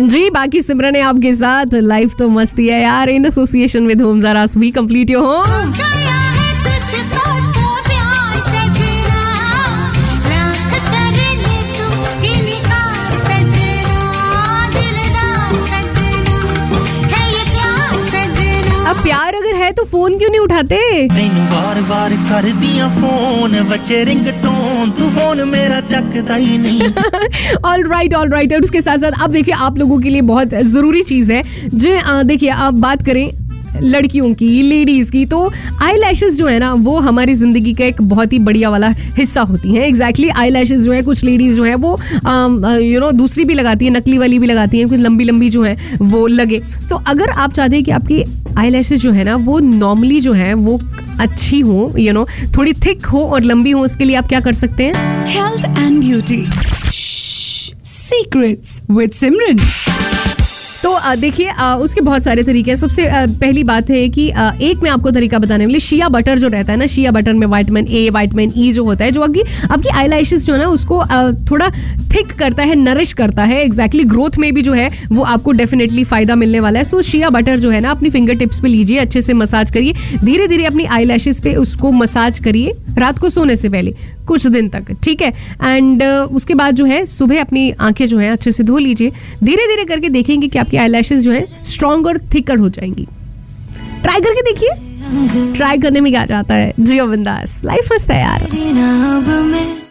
जी, बाकी सिमरन है आपके साथ। लाइफ तो मस्ती है यार। इन एसोसिएशन विद होम जरा वी कंप्लीट योर होम अब प्यार अगर है तो फ़ोन क्यों नहीं उठाते? तेनू बार बार कर दिया फ़ोन बचे रिंग टोन तू फ़ोन मेरा चकता ही नहीं। ऑल राइट ऑल राइट और उसके साथ साथ अब देखिए आप लोगों के लिए बहुत ज़रूरी चीज़ है। जी देखिए आप बात करें लड़कियों की लेडीज़ की तो आई जो है ना, वो हमारी ज़िंदगी का एक बहुत ही बढ़िया वाला हिस्सा होती हैं। एग्जैक्टली आई जो है, कुछ लेडीज़ जो है, वो यू नो दूसरी भी लगाती हैं, नकली वाली भी लगाती हैं, कुछ लंबी लंबी जो है, वो लगे। तो अगर आप चाहते हैं कि आपकी आई जो है ना, वो नॉर्मली जो है, वो अच्छी हो यू नो थोड़ी थिक हो और लंबी हो, उसके लिए आप क्या कर सकते हैं? Health and beauty secrets with Simran. तो देखिए उसके बहुत सारे तरीके हैं। सबसे पहली बात है कि एक मैं आपको तरीका बताने वाली शिया बटर जो रहता है ना, शिया बटर में वाइटमिन ए वाइटमिन ई जो होता है, जो आपकी आपकी आई जो है ना, उसको थोड़ा थिक करता है नरिश करता है एग्जैक्टली ग्रोथ में भी जो है वो आपको डेफिनेटली फ़ायदा मिलने वाला है। सो शिया बटर जो है ना अपनी फिंगर टिप्स पे लीजिए अच्छे से मसाज करिए। धीरे धीरे अपनी आई पे उसको मसाज करिए रात को सोने से पहले कुछ दिन तक ठीक है? एंड uh, उसके बाद जो है सुबह अपनी आँखें जो है अच्छे से धो लीजिए। धीरे धीरे करके देखेंगे कि आपकी आई जो है स्ट्रॉन्ग और थिकर हो जाएँगी। ट्राई करके देखिए। ट्राई करने में क्या जाता है जियो बिंदास लाइफ मस्त है यार।